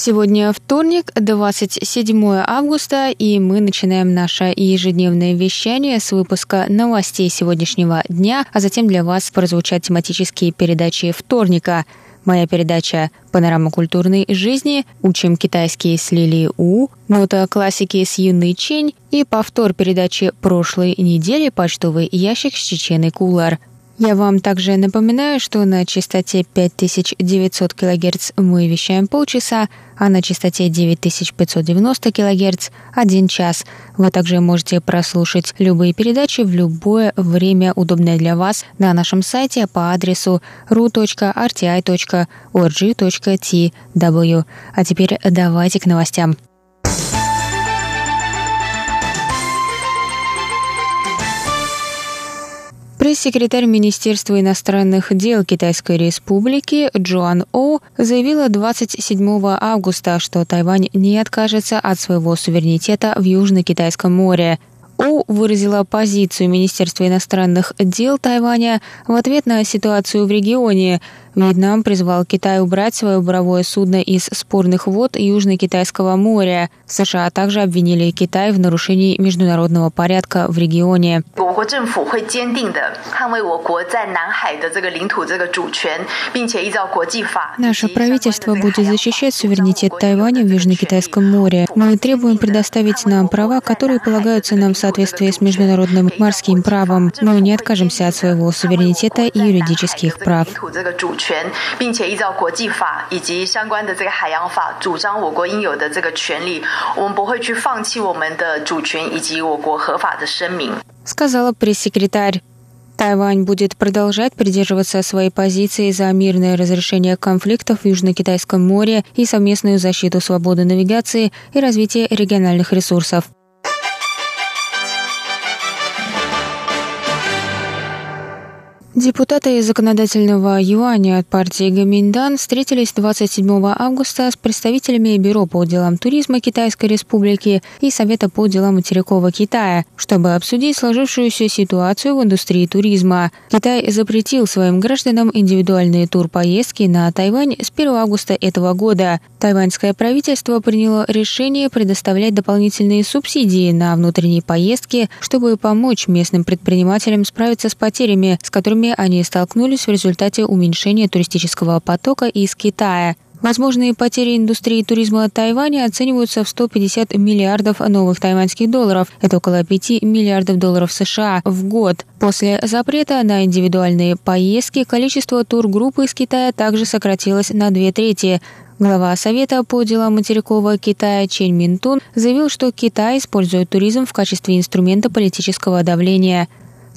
Сегодня вторник, 27 августа, и мы начинаем наше ежедневное вещание с выпуска новостей сегодняшнего дня, а затем для вас прозвучат тематические передачи вторника. Моя передача «Панорама культурной жизни», «Учим китайский с Лили У», «Нота классики с Юной Чень» и повтор передачи прошлой недели «Почтовый ящик с Чеченой Кулар». Я вам также напоминаю, что на частоте 5900 кГц мы вещаем полчаса, а на частоте 9590 кГц – один час. Вы также можете прослушать любые передачи в любое время, удобное для вас, на нашем сайте по адресу ru.rti.org.tw. А теперь давайте к новостям. Пресс-секретарь Министерства иностранных дел Китайской Республики Джоан О заявила 27 августа, что Тайвань не откажется от своего суверенитета в Южно-Китайском море. О выразила позицию Министерства иностранных дел Тайваня в ответ на ситуацию в регионе, Вьетнам призвал Китай убрать свое буровое судно из спорных вод Южно-Китайского моря. США также обвинили Китай в нарушении международного порядка в регионе. Наше правительство будет защищать суверенитет Тайваня в Южно-Китайском море. Мы требуем предоставить нам права, которые полагаются нам в соответствии с международным морским правом. Мы не откажемся от своего суверенитета и юридических прав. 并且依照国际法以及相关的这个海洋法，主张我国应有的这个权利。我们不会去放弃我们的主权以及我国合法的声明。сказала пресс-секретарь. Тайвань будет продолжать придерживаться своей позиции за мирное разрешение конфликтов в Южно-Китайском море и совместную защиту свободы навигации и развитие региональных ресурсов. Депутаты законодательного юаня от партии Гаминдан встретились 27 августа с представителями Бюро по делам туризма Китайской Республики и Совета по делам материкового Китая, чтобы обсудить сложившуюся ситуацию в индустрии туризма. Китай запретил своим гражданам индивидуальные турпоездки на Тайвань с 1 августа этого года. Тайваньское правительство приняло решение предоставлять дополнительные субсидии на внутренние поездки, чтобы помочь местным предпринимателям справиться с потерями, с которыми которыми они столкнулись в результате уменьшения туристического потока из Китая. Возможные потери индустрии туризма Тайваня оцениваются в 150 миллиардов новых тайваньских долларов. Это около 5 миллиардов долларов США в год. После запрета на индивидуальные поездки количество тургрупп из Китая также сократилось на две трети. Глава Совета по делам материкового Китая Чен Минтун заявил, что Китай использует туризм в качестве инструмента политического давления.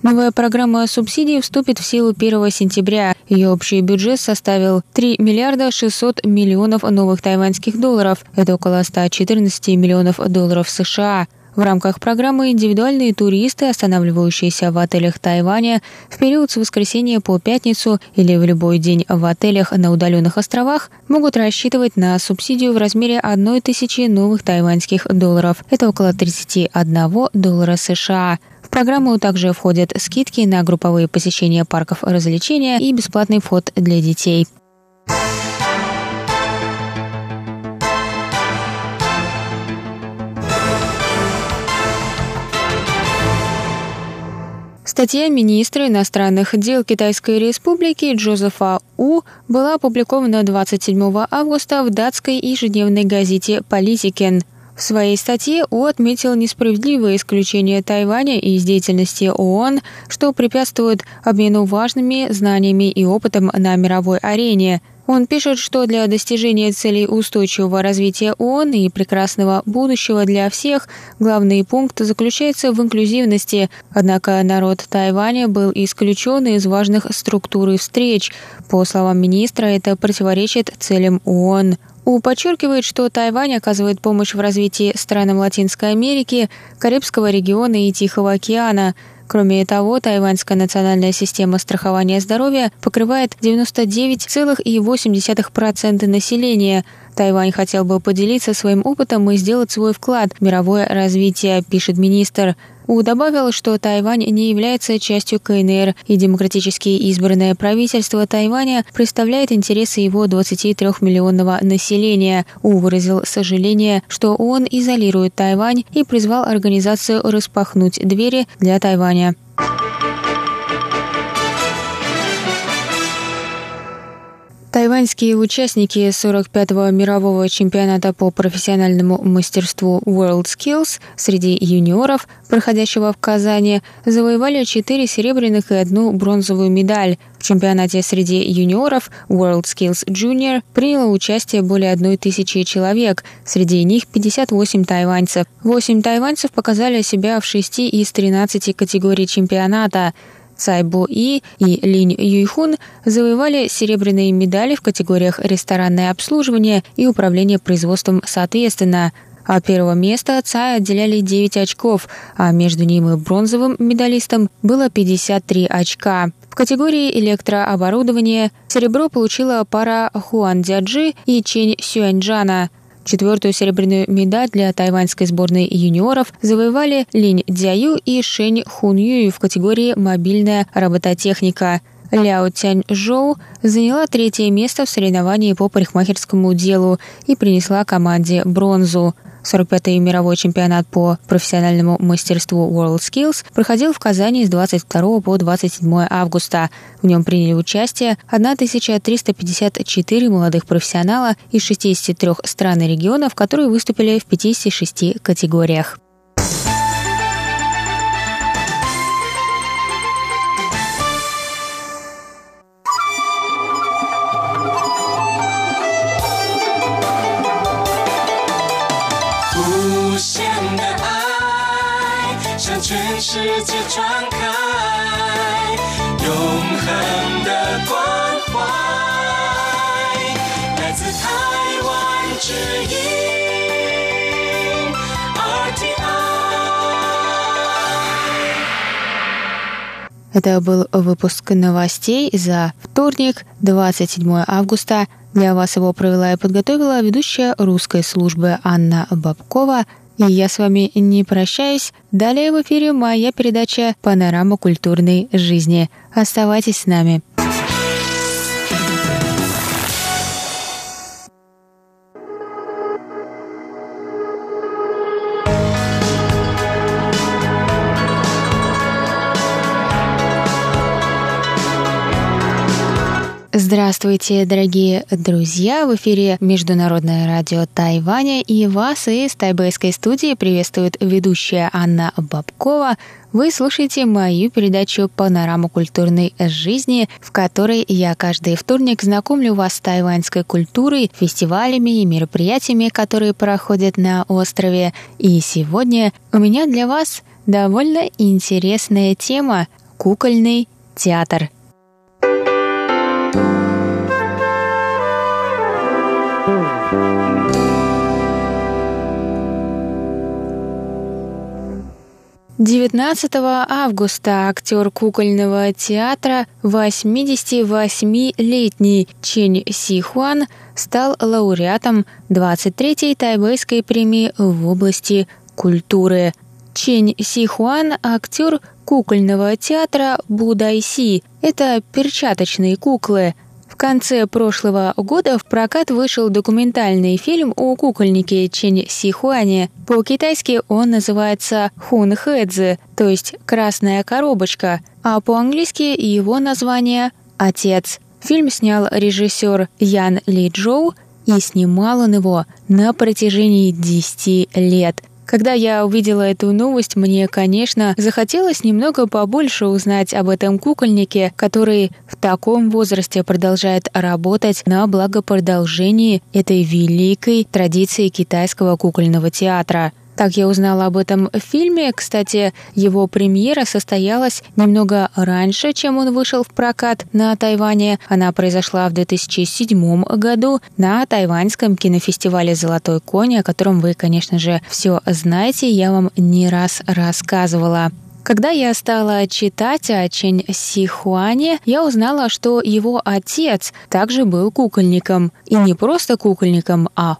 Новая программа субсидий вступит в силу 1 сентября. Ее общий бюджет составил 3 миллиарда 600 миллионов новых тайваньских долларов. Это около 114 миллионов долларов США. В рамках программы индивидуальные туристы, останавливающиеся в отелях Тайваня в период с воскресенья по пятницу или в любой день в отелях на удаленных островах, могут рассчитывать на субсидию в размере 1 тысячи новых тайваньских долларов. Это около 31 доллара США программу также входят скидки на групповые посещения парков развлечения и бесплатный вход для детей. Статья министра иностранных дел Китайской Республики Джозефа У была опубликована 27 августа в датской ежедневной газете «Политикен». В своей статье О отметил несправедливое исключение Тайваня из деятельности ООН, что препятствует обмену важными знаниями и опытом на мировой арене. Он пишет, что для достижения целей устойчивого развития ООН и прекрасного будущего для всех главный пункт заключается в инклюзивности. Однако народ Тайваня был исключен из важных структур и встреч. По словам министра, это противоречит целям ООН. У подчеркивает, что Тайвань оказывает помощь в развитии странам Латинской Америки, Карибского региона и Тихого океана. Кроме того, тайваньская национальная система страхования здоровья покрывает 99,8% населения. Тайвань хотел бы поделиться своим опытом и сделать свой вклад в мировое развитие, пишет министр. У добавил, что Тайвань не является частью КНР, и демократически избранное правительство Тайваня представляет интересы его 23-миллионного населения. У выразил сожаление, что он изолирует Тайвань и призвал организацию распахнуть двери для Тайваня. Тайваньские участники 45-го мирового чемпионата по профессиональному мастерству World Skills среди юниоров, проходящего в Казани, завоевали 4 серебряных и одну бронзовую медаль. В чемпионате среди юниоров World Skills Junior приняло участие более одной тысячи человек, среди них 58 тайваньцев. 8 тайваньцев показали себя в 6 из 13 категорий чемпионата – Цай Бо И и Линь Юйхун завоевали серебряные медали в категориях ресторанное обслуживание и управление производством соответственно. От первого места Цай отделяли 9 очков, а между ним и бронзовым медалистом было 53 очка. В категории электрооборудования серебро получила пара Хуан Дяджи и Чень Сюаньджана – Четвертую серебряную медаль для тайваньской сборной юниоров завоевали Линь Дзяю и Шэнь Хун Юй в категории «Мобильная робототехника». Ляо Тянь Жоу заняла третье место в соревновании по парикмахерскому делу и принесла команде бронзу. 45-й мировой чемпионат по профессиональному мастерству World Skills проходил в Казани с 22 по 27 августа. В нем приняли участие 1354 молодых профессионала из 63 стран и регионов, которые выступили в 56 категориях. Это был выпуск новостей за вторник, 27 августа. Для вас его провела и подготовила ведущая русской службы Анна Бабкова. И я с вами не прощаюсь. Далее в эфире моя передача «Панорама культурной жизни». Оставайтесь с нами. Здравствуйте, дорогие друзья! В эфире Международное радио Тайваня и вас из тайбэйской студии приветствует ведущая Анна Бабкова. Вы слушаете мою передачу «Панорама культурной жизни», в которой я каждый вторник знакомлю вас с тайваньской культурой, фестивалями и мероприятиями, которые проходят на острове. И сегодня у меня для вас довольно интересная тема – кукольный театр – 19 августа актер кукольного театра 88-летний Чен Си Хуан стал лауреатом 23-й тайбэйской премии в области культуры. Чен Си Хуан – актер кукольного театра Будайси. Это перчаточные куклы – конце прошлого года в прокат вышел документальный фильм о кукольнике Чен Сихуане. По-китайски он называется «Хун Хэдзи», то есть «красная коробочка», а по-английски его название «Отец». Фильм снял режиссер Ян Ли Джоу, и снимал он его на протяжении 10 лет. Когда я увидела эту новость, мне, конечно, захотелось немного побольше узнать об этом кукольнике, который в таком возрасте продолжает работать на благо продолжении этой великой традиции китайского кукольного театра. Так я узнала об этом фильме. Кстати, его премьера состоялась немного раньше, чем он вышел в прокат на Тайване. Она произошла в 2007 году на тайваньском кинофестивале «Золотой конь», о котором вы, конечно же, все знаете. Я вам не раз рассказывала. Когда я стала читать о Чэнь Сихуане, я узнала, что его отец также был кукольником. И не просто кукольником, а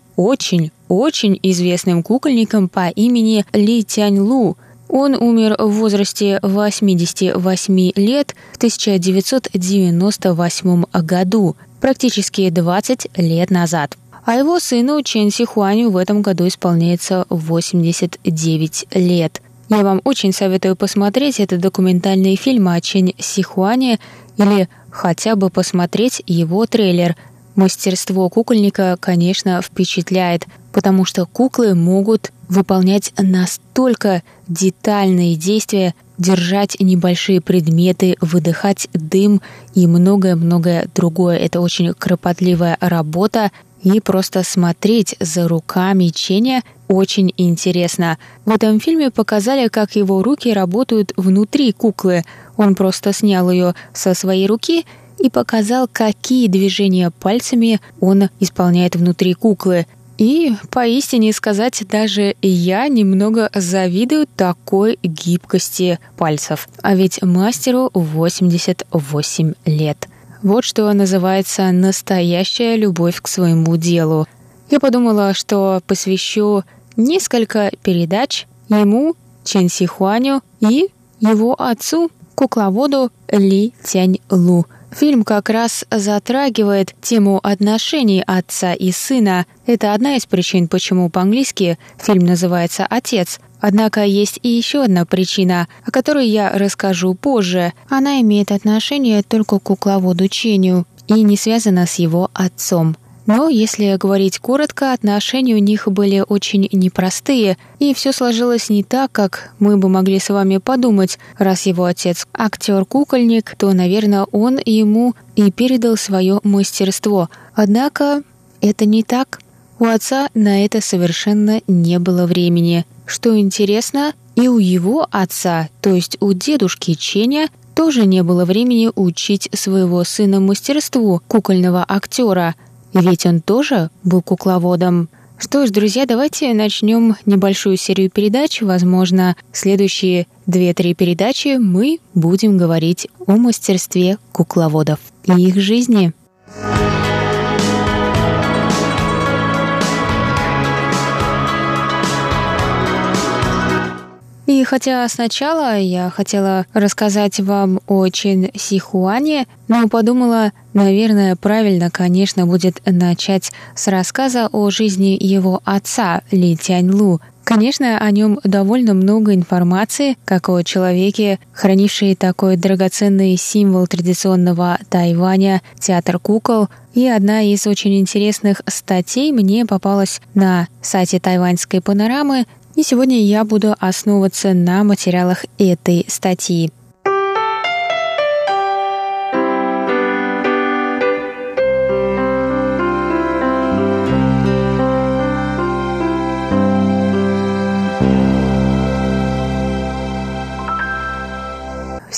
очень-очень известным кукольником по имени Ли Тянь Лу. Он умер в возрасте 88 лет в 1998 году, практически 20 лет назад. А его сыну Чен Сихуаню в этом году исполняется 89 лет. Я вам очень советую посмотреть этот документальный фильм о Чен Сихуане или хотя бы посмотреть его трейлер. Мастерство кукольника, конечно, впечатляет, потому что куклы могут выполнять настолько детальные действия, держать небольшие предметы, выдыхать дым и многое-многое другое. Это очень кропотливая работа, и просто смотреть за руками Ченя очень интересно. В этом фильме показали, как его руки работают внутри куклы. Он просто снял ее со своей руки и показал, какие движения пальцами он исполняет внутри куклы. И, поистине сказать, даже я немного завидую такой гибкости пальцев. А ведь мастеру 88 лет. Вот что называется настоящая любовь к своему делу. Я подумала, что посвящу несколько передач ему, Чен Сихуаню и его отцу, кукловоду Ли Тянь Лу. Фильм как раз затрагивает тему отношений отца и сына. Это одна из причин, почему по-английски фильм называется «Отец», Однако есть и еще одна причина, о которой я расскажу позже. Она имеет отношение только к кукловоду Ченю и не связана с его отцом. Но, если говорить коротко, отношения у них были очень непростые, и все сложилось не так, как мы бы могли с вами подумать. Раз его отец актер-кукольник, то, наверное, он ему и передал свое мастерство. Однако это не так. У отца на это совершенно не было времени. Что интересно, и у его отца, то есть у дедушки Ченя, тоже не было времени учить своего сына мастерству кукольного актера, ведь он тоже был кукловодом. Что ж, друзья, давайте начнем небольшую серию передач. Возможно, следующие две-три передачи мы будем говорить о мастерстве кукловодов и их жизни. И хотя сначала я хотела рассказать вам о Чин Сихуане, но подумала, наверное, правильно, конечно, будет начать с рассказа о жизни его отца Ли Тяньлу. Конечно, о нем довольно много информации, как о человеке, хранивший такой драгоценный символ традиционного Тайваня – театр кукол. И одна из очень интересных статей мне попалась на сайте тайваньской панорамы и сегодня я буду основываться на материалах этой статьи.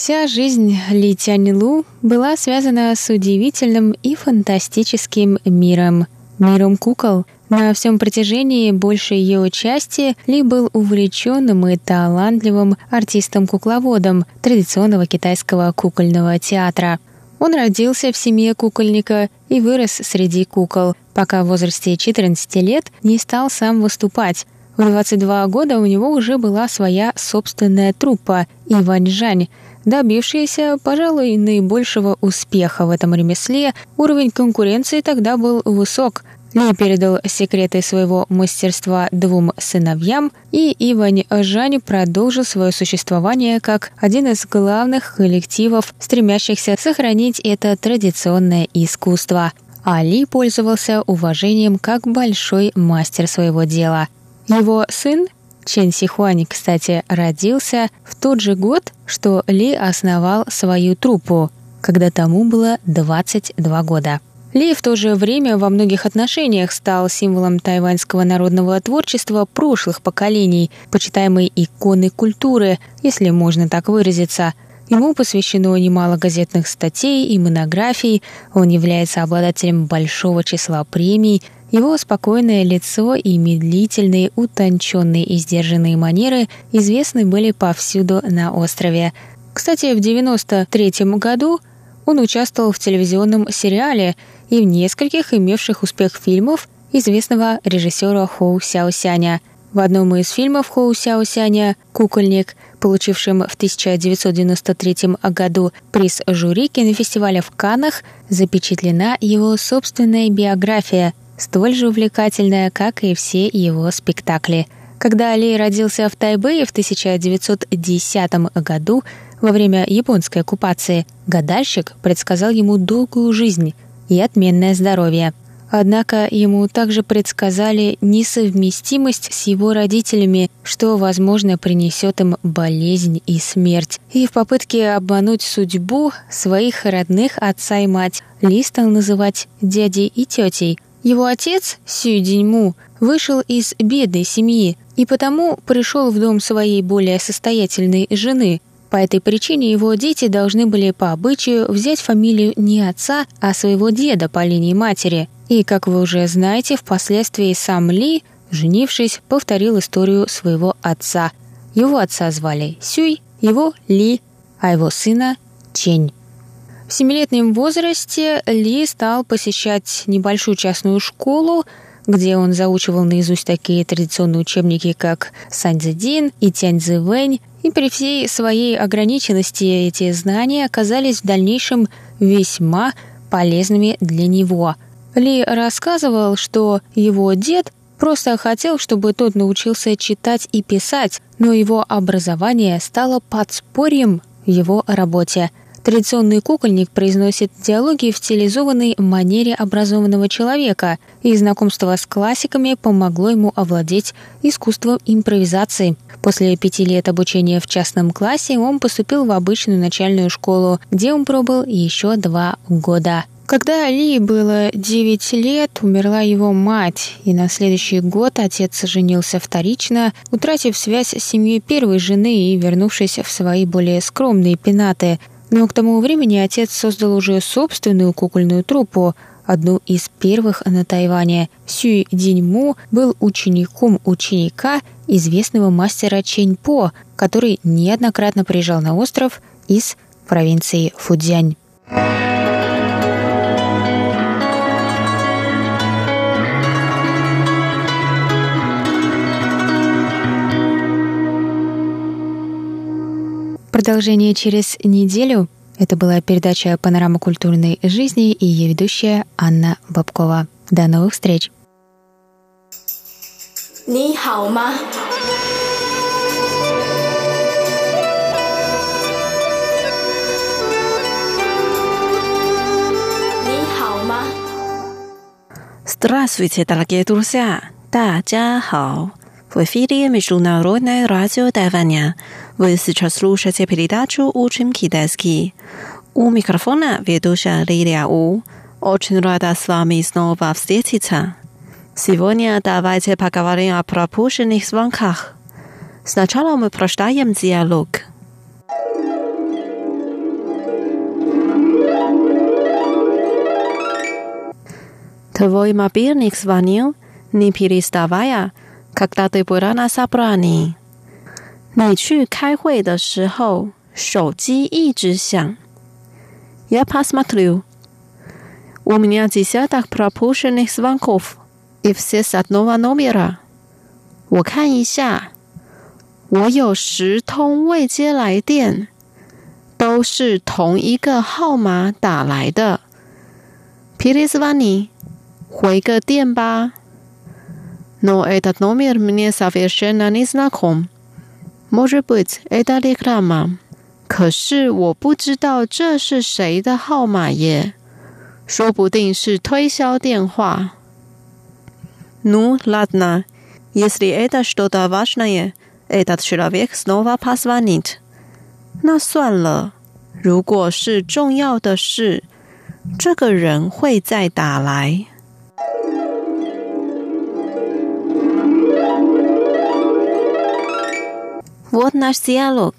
Вся жизнь Ли Тяньлу была связана с удивительным и фантастическим миром, миром кукол, на всем протяжении большей ее части Ли был увлеченным и талантливым артистом-кукловодом традиционного китайского кукольного театра. Он родился в семье кукольника и вырос среди кукол, пока в возрасте 14 лет не стал сам выступать. В 22 года у него уже была своя собственная труппа «Иваньжань», добившаяся, пожалуй, наибольшего успеха в этом ремесле, уровень конкуренции тогда был высок, ли передал секреты своего мастерства двум сыновьям, и Ивань Жань продолжил свое существование как один из главных коллективов, стремящихся сохранить это традиционное искусство. Али пользовался уважением как большой мастер своего дела. Его сын Чен Сихуань, кстати, родился в тот же год, что Ли основал свою труппу, когда тому было 22 года. Ли в то же время во многих отношениях стал символом тайваньского народного творчества прошлых поколений, почитаемой иконы культуры, если можно так выразиться. Ему посвящено немало газетных статей и монографий, он является обладателем большого числа премий, его спокойное лицо и медлительные, утонченные и сдержанные манеры известны были повсюду на острове. Кстати, в 1993 году он участвовал в телевизионном сериале и в нескольких имевших успех фильмов известного режиссера Хоу Сяосяня. В одном из фильмов Хоу Сяосяня «Кукольник», получившем в 1993 году приз жюри кинофестиваля в Каннах, запечатлена его собственная биография, столь же увлекательная, как и все его спектакли. Когда Али родился в Тайбэе в 1910 году во время японской оккупации, гадальщик предсказал ему долгую жизнь, и отменное здоровье. Однако ему также предсказали несовместимость с его родителями, что, возможно, принесет им болезнь и смерть. И в попытке обмануть судьбу своих родных отца и мать Ли стал называть дядей и тетей. Его отец, Сю Диньму, вышел из бедной семьи и потому пришел в дом своей более состоятельной жены – по этой причине его дети должны были по обычаю взять фамилию не отца, а своего деда по линии матери. И, как вы уже знаете, впоследствии сам Ли, женившись, повторил историю своего отца. Его отца звали Сюй, его Ли, а его сына Чень. В семилетнем возрасте Ли стал посещать небольшую частную школу, где он заучивал наизусть такие традиционные учебники, как Саньцзэдин и Тяньцзэвэнь, и при всей своей ограниченности эти знания оказались в дальнейшем весьма полезными для него. Ли рассказывал, что его дед просто хотел, чтобы тот научился читать и писать, но его образование стало подспорьем его работе – Традиционный кукольник произносит диалоги в стилизованной манере образованного человека, и знакомство с классиками помогло ему овладеть искусством импровизации. После пяти лет обучения в частном классе он поступил в обычную начальную школу, где он пробыл еще два года. Когда Али было 9 лет, умерла его мать, и на следующий год отец женился вторично, утратив связь с семьей первой жены и вернувшись в свои более скромные пенаты. Но к тому времени отец создал уже собственную кукольную труппу, одну из первых на Тайване. Сюй Диньму был учеником ученика известного мастера Чэнь По, который неоднократно приезжал на остров из провинции Фудзянь. Продолжение через неделю. Это была передача «Панорама культурной жизни» и ее ведущая Анна Бабкова. До новых встреч! 你好吗？你好吗？Здравствуйте, дорогие друзья! 大家好！В эфире Международное радио Тайваня. Вы сейчас слушаете передачу «Учим китайский». У микрофона ведущая Лилия У. Очень рада с вами снова встретиться. Сегодня давайте поговорим о пропущенных звонках. Сначала мы прочитаем диалог. Твой мобильник звонил, не переставая, когда ты была на собрании。你去开会的时候，手机一直响。Я посмотрю. У меня десяток пропущенных звонков, и все с одного номера. 我看一下，我有十通未接来电，都是同一个号码打来的。Перезвони，回个电吧。Но этот номер мне совершенно не знаком. Может быть, это реклама. 可是我不知道这是谁的号码耶，说不定是推销电话。Ну, ладно. Если это что-то важное, этот человек снова позвонит. 那算了，如果是重要的事， 这个人会再打来。 Вот наш диалог.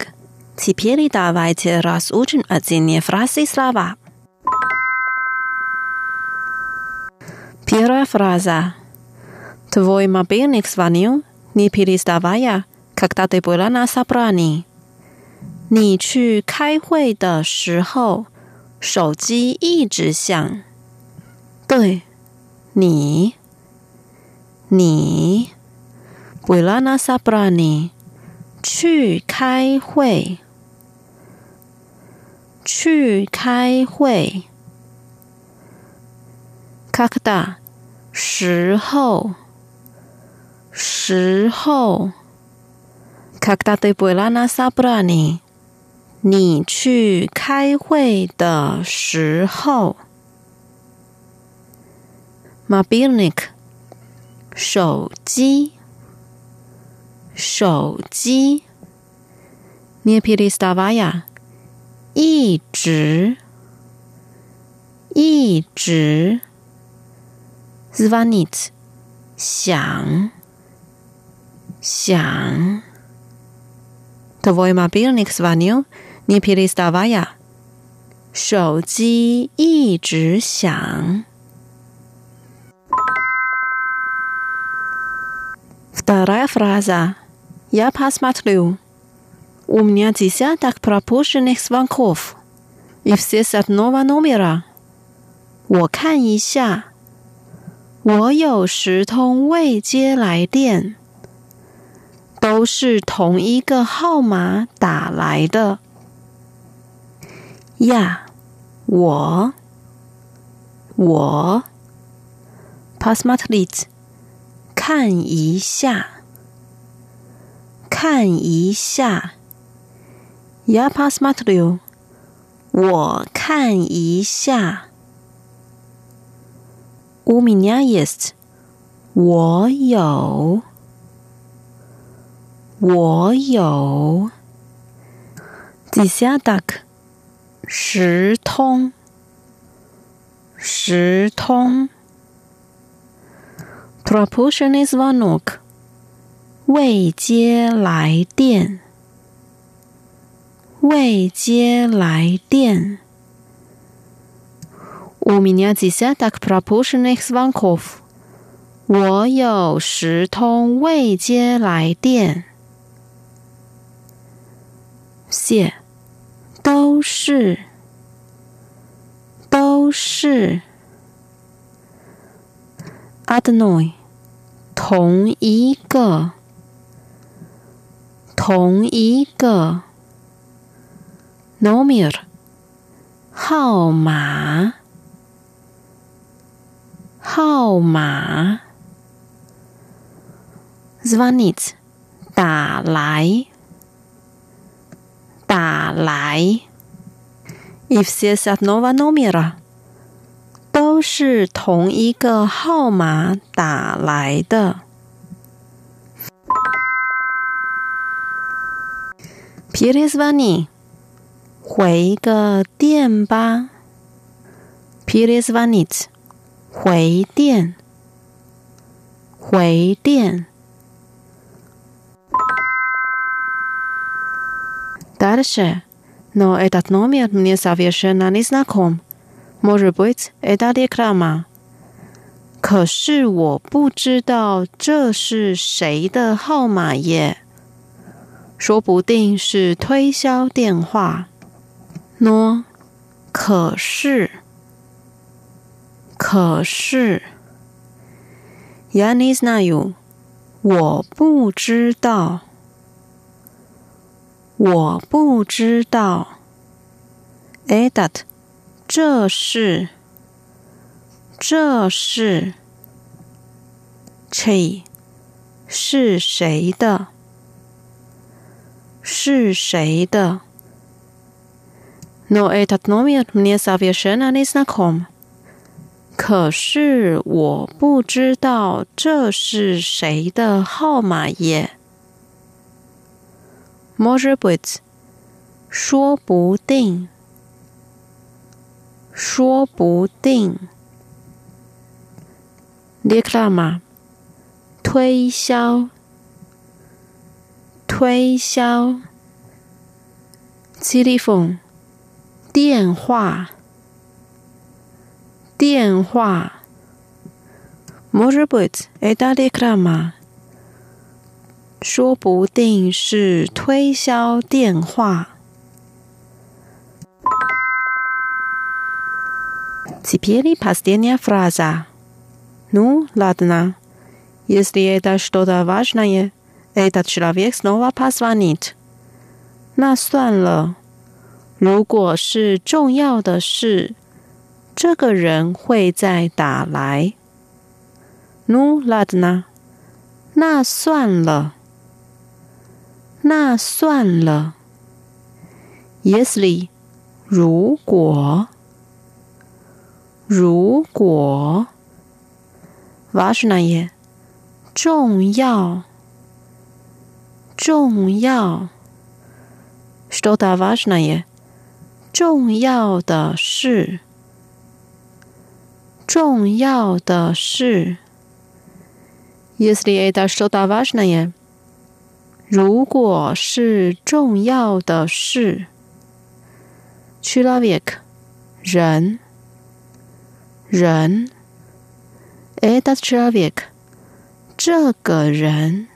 Теперь давайте разучим отдельные фразы и слова. Первая фраза. Твой мобильник звонил, не переставая, когда ты была на собрании. 你去开会的时候，手机一直响。对，你，你，была на собрании， 去开会，去开会。卡克达，时候，时候。卡克达对布拉纳萨布拉尼，你去开会的时候。mobileник，手机。手机，nie переставая 一直，一直，звонит 响，响，твой мобильник звонил。你噼里啪啦呀，手机一直响。Вторая фраза. Я посмотрю. У меня десяток пропущенных звонков. И все с одного номера. 我看一下，我有十通未接来电，都是同一个号码打来的。呀，我我 p a s m a t l i t 看一下， 看一下。呀 p a s m a t l i 我看一下。u m i n a y est，我有，我有。底下 duck。十通，十通。Proportionist vanok， 未接来电，未接来电。У меня десяток пропущенных звонков。我有十通未接来电。谢。都是，都是。Adnoy，同一个， 同一个。Nomir，号码，号码。Zvanit，打来。打来，if все с одного номера，都是同一个号码打来的。 Перезвони，回个电吧。Перезвонить，回电，回电。Дальше. Но этот номер мне совершенно не знаком. Может быть, это реклама. 可是我不知道这是谁的号码耶， 说不定是推销电话。喏，可是，可是，Я не знаю，我不知道。我不知道，edat，这是，这是，che，是谁的？ 是谁的？No etat nomial ni savvishen ani snakom。可是我不知道这是谁的号码耶。Možebit，说不定，说不定。Declama，推销。推销。telephone，电话，电话。Może być eta reklama，说不定是推销电话。Теперь последняя фраза. Ну, ладно. Если это что-то важное, этот человек снова позвонит. 那算了。如果是重要的事，这个人会再打来。Ну, ладно. 那算了。那算了。Если 如果如果。важное 重要 重要，什都达瓦什那耶？重要的事，重要的事。Если это что-то важное，如果是重要的事，Человек，人，人。Это человек，这个人。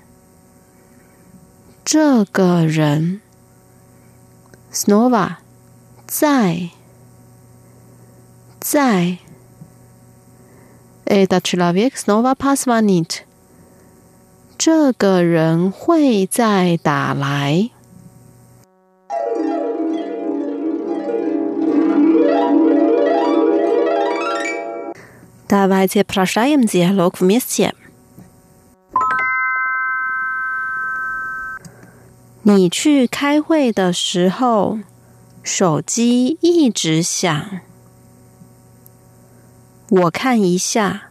这个人，снова，在，在，Этот человек снова позвонит，这个人会再打来。Давайте прощаем диалог вместе. 你去开会的时候，手机一直响。我看一下，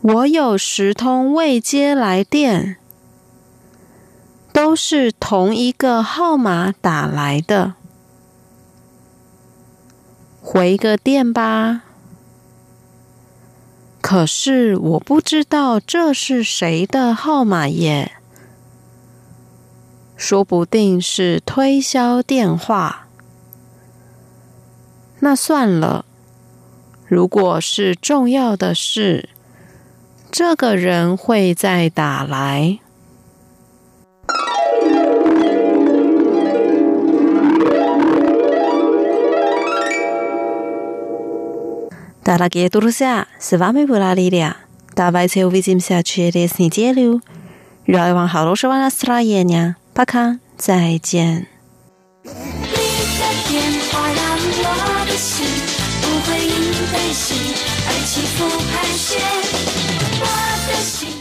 我有十通未接来电，都是同一个号码打来的。回个电吧。可是我不知道这是谁的号码耶，说不定是推销电话。那算了，如果是重要的事，这个人会再打来。大家给多多谢，是瓦米布拉利亚，大白车微信下去的你接流，让我往好多十万的斯拉耶娘。巴卡再见。你的电话让我的心不会因心而起伏盘旋。我的心。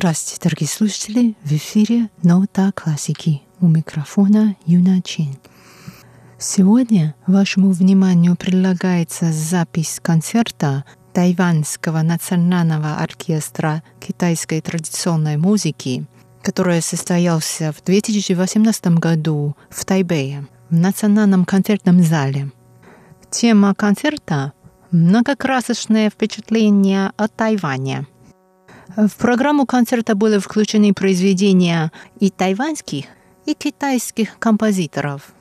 Здравствуйте, дорогие слушатели! В эфире Нота классики. У микрофона Юна Чин. Сегодня вашему вниманию предлагается запись концерта Тайванского национального оркестра китайской традиционной музыки, который состоялся в 2018 году в Тайбэе в Национальном концертном зале. Тема концерта – многокрасочное впечатление о Тайване – в программу концерта были включены произведения и тайваньских, и китайских композиторов –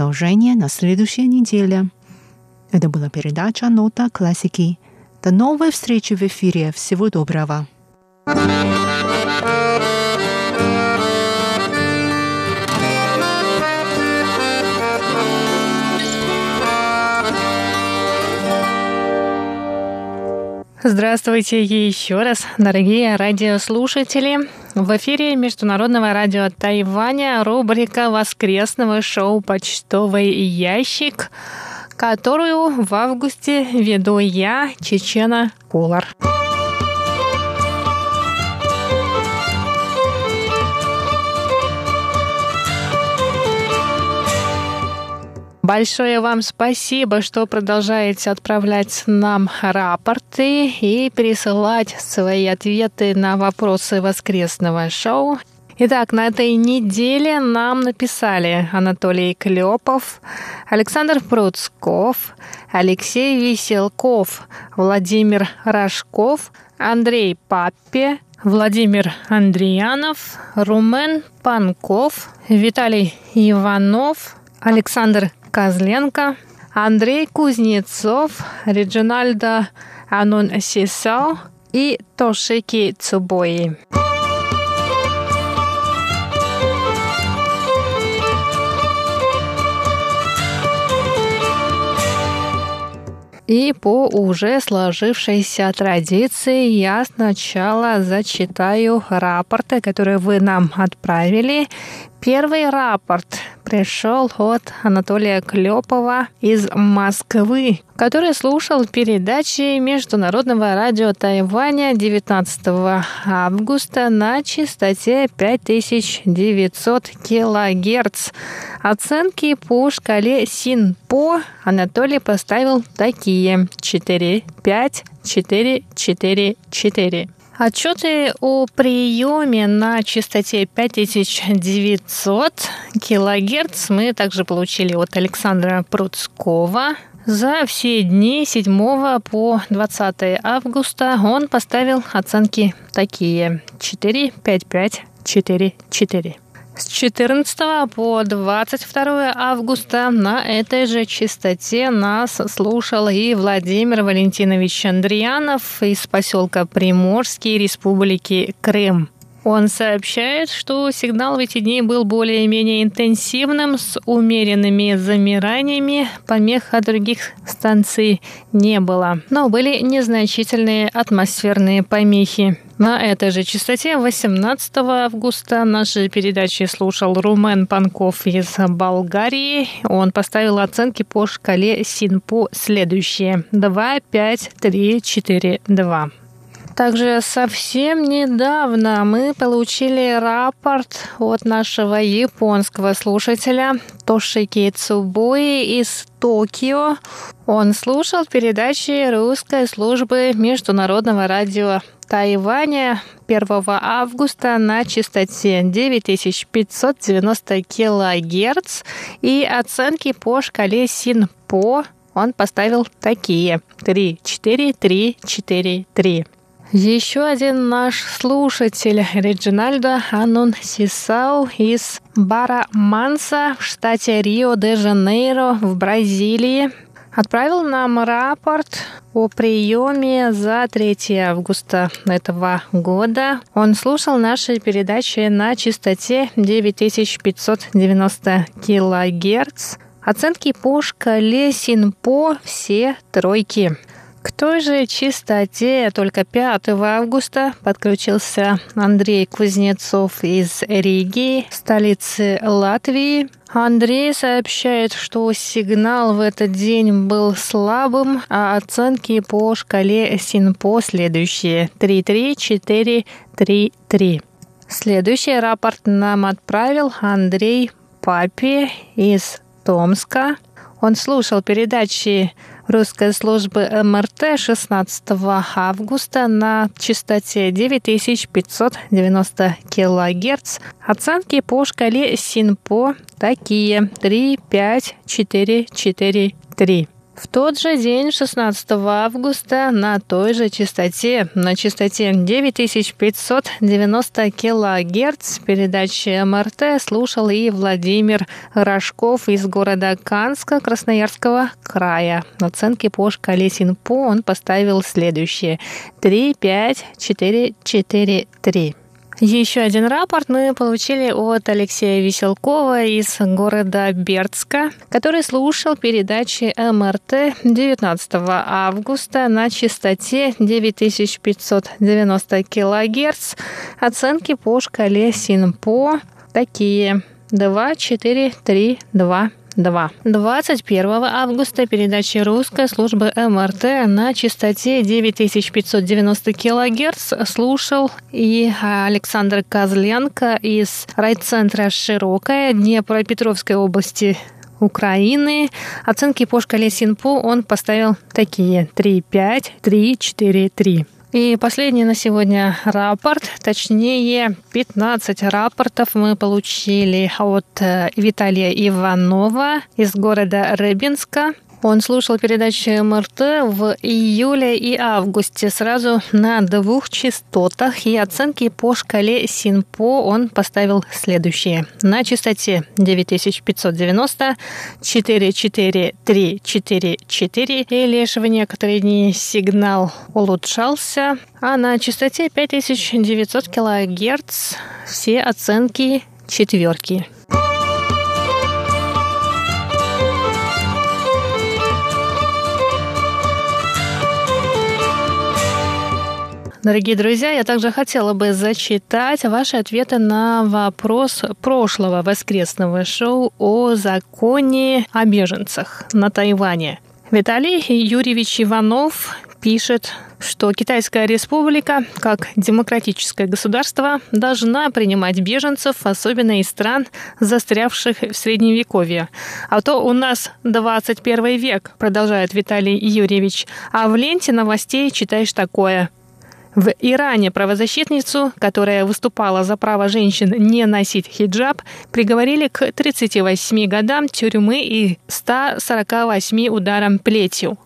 продолжение на следующей неделе. Это была передача «Нота классики». До новой встречи в эфире. Всего доброго. Здравствуйте еще раз, дорогие радиослушатели. В эфире Международного радио Тайваня рубрика воскресного шоу «Почтовый ящик», которую в августе веду я, Чечена Кулар. Большое вам спасибо, что продолжаете отправлять нам рапорты и присылать свои ответы на вопросы воскресного шоу. Итак, на этой неделе нам написали Анатолий Клепов, Александр Пруцков, Алексей Веселков, Владимир Рожков, Андрей Паппе, Владимир Андриянов, Румен Панков, Виталий Иванов, Александр Козленко, Андрей Кузнецов, Реджинальдо Анун Сисао и Тошики Цубои. И по уже сложившейся традиции я сначала зачитаю рапорты, которые вы нам отправили. Первый рапорт пришел от Анатолия Клепова из Москвы, который слушал передачи Международного радио Тайваня 19 августа на частоте 5900 килогерц. Оценки по шкале СИНПО Анатолий поставил такие 4, 5, 4, 4, 4. Отчеты о приеме на частоте 5900 килогерц мы также получили от Александра Пруцкого. За все дни 7 по 20 августа он поставил оценки такие 4, 5, 5, 4, 4. С 14 по 22 августа на этой же частоте нас слушал и Владимир Валентинович Андриянов из поселка Приморский Республики Крым. Он сообщает, что сигнал в эти дни был более-менее интенсивным, с умеренными замираниями, помех от других станций не было, но были незначительные атмосферные помехи. На этой же частоте 18 августа наши передачи слушал Румен Панков из Болгарии. Он поставил оценки по шкале СИНПО следующие. 2, 5, 3, 4, 2. Также совсем недавно мы получили рапорт от нашего японского слушателя Тошики Цубуи из Токио. Он слушал передачи русской службы международного радио Тайваня 1 августа на частоте 9590 килогерц и оценки по шкале СИНПО он поставил такие 3, 4, 3, 4, 3. Еще один наш слушатель Реджинальдо Анун Сисау из Бара Манса в штате Рио-де-Жанейро в Бразилии отправил нам рапорт о приеме за 3 августа этого года. Он слушал наши передачи на частоте 9590 килогерц. Оценки по шкале СИНПО все тройки. К той же чистоте только 5 августа подключился Андрей Кузнецов из Риги, столицы Латвии. Андрей сообщает, что сигнал в этот день был слабым, а оценки по шкале СИНПО следующие 3-3-4-3-3. Следующий рапорт нам отправил Андрей Папи из Томска. Он слушал передачи русской службы МРТ 16 августа на частоте 9590 кГц. Оценки по шкале СИНПО такие 3, 5, 4, 4, 3. В тот же день, 16 августа, на той же частоте, на частоте 9590 килогерц передачи МРТ слушал и Владимир Рожков из города Канска Красноярского края. Оценки по шкале Синпо он поставил следующие. 3, 5, 4, 4, 3. Еще один рапорт мы получили от Алексея Веселкова из города Бердска, который слушал передачи МРТ 19 августа на частоте 9590 кГц. Оценки по шкале СИНПО такие 2, 4, 3, 2, 2. 21 августа передача русской службы МРТ на частоте 9590 кГц слушал и Александр Козленко из райцентра «Широкая» Днепропетровской области Украины. Оценки по шкале СИНПО он поставил такие 3,5, 3, 4, 3. И последний на сегодня рапорт, точнее 15 рапортов мы получили от э, Виталия Иванова из города Рыбинска. Он слушал передачи МРТ в июле и августе сразу на двух частотах, и оценки по шкале СИНПО он поставил следующие. На частоте 9590, 44344, и лишь в некоторые дни сигнал улучшался, а на частоте 5900 кГц все оценки четверки. Дорогие друзья, я также хотела бы зачитать ваши ответы на вопрос прошлого воскресного шоу о законе о беженцах на Тайване. Виталий Юрьевич Иванов пишет, что Китайская республика, как демократическое государство, должна принимать беженцев, особенно из стран, застрявших в Средневековье. А то у нас 21 век, продолжает Виталий Юрьевич, а в ленте новостей читаешь такое – в Иране правозащитницу, которая выступала за право женщин не носить хиджаб, приговорили к 38 годам тюрьмы и 148 ударам плетью.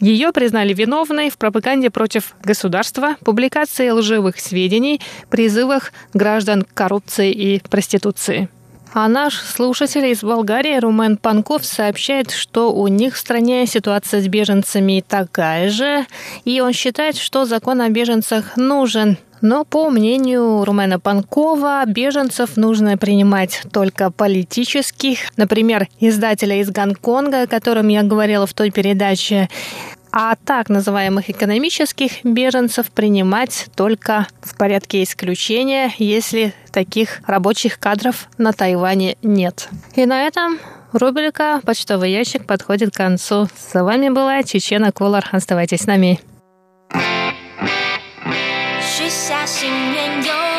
Ее признали виновной в пропаганде против государства, публикации лживых сведений, призывах граждан к коррупции и проституции. А наш слушатель из Болгарии Румен Панков сообщает, что у них в стране ситуация с беженцами такая же, и он считает, что закон о беженцах нужен. Но, по мнению Румена Панкова, беженцев нужно принимать только политических. Например, издателя из Гонконга, о котором я говорила в той передаче, а так называемых экономических беженцев принимать только в порядке исключения, если таких рабочих кадров на Тайване нет. И на этом рубрика «Почтовый ящик» подходит к концу. С вами была Чечена Колор. Оставайтесь с нами. 许下心愿，勇